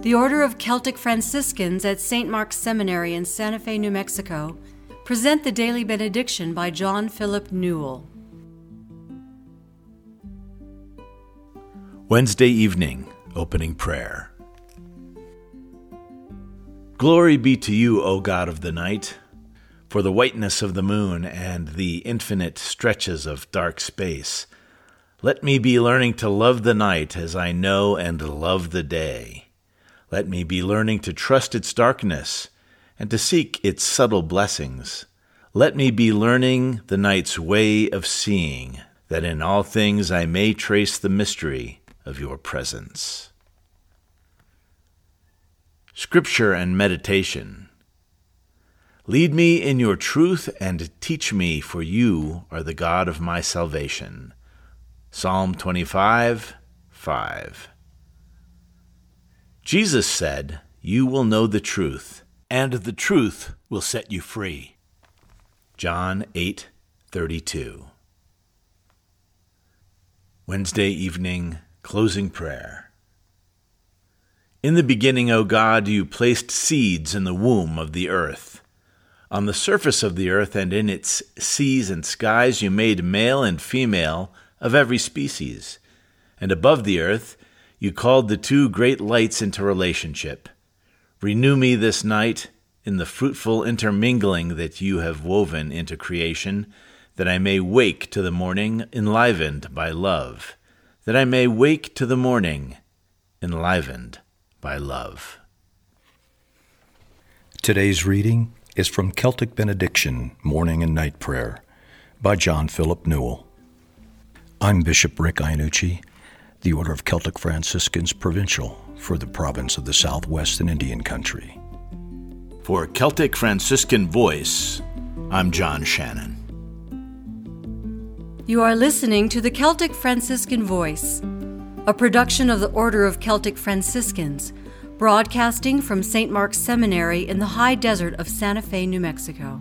The Order of Celtic Franciscans at St. Mark's Seminary in Santa Fe, New Mexico, present the daily benediction by John Philip Newell. Wednesday evening, opening prayer. Glory be to you, O God of the night, for the whiteness of the moon and the infinite stretches of dark space. Let me be learning to love the night as I know and love the day. Let me be learning to trust its darkness and to seek its subtle blessings. Let me be learning the night's way of seeing, that in all things I may trace the mystery of your presence. Scripture and Meditation Lead me in your truth and teach me, for you are the God of my salvation. Psalm 25, 5. Jesus said, You will know the truth, and the truth will set you free. John 8:32. Wednesday evening closing prayer. In the beginning, O God, you placed seeds in the womb of the earth. On the surface of the earth and in its seas and skies you made male and female of every species. And above the earth you called the two great lights into relationship. Renew me this night in the fruitful intermingling that you have woven into creation, that I may wake to the morning enlivened by love, that I may wake to the morning enlivened by love. Today's reading is from Celtic Benediction, Morning and Night Prayer, by John Philip Newell. I'm Bishop Rick Iannucci the Order of Celtic Franciscans Provincial for the province of the Southwest and Indian Country. For Celtic Franciscan Voice, I'm John Shannon. You are listening to the Celtic Franciscan Voice, a production of the Order of Celtic Franciscans, broadcasting from St. Mark's Seminary in the high desert of Santa Fe, New Mexico.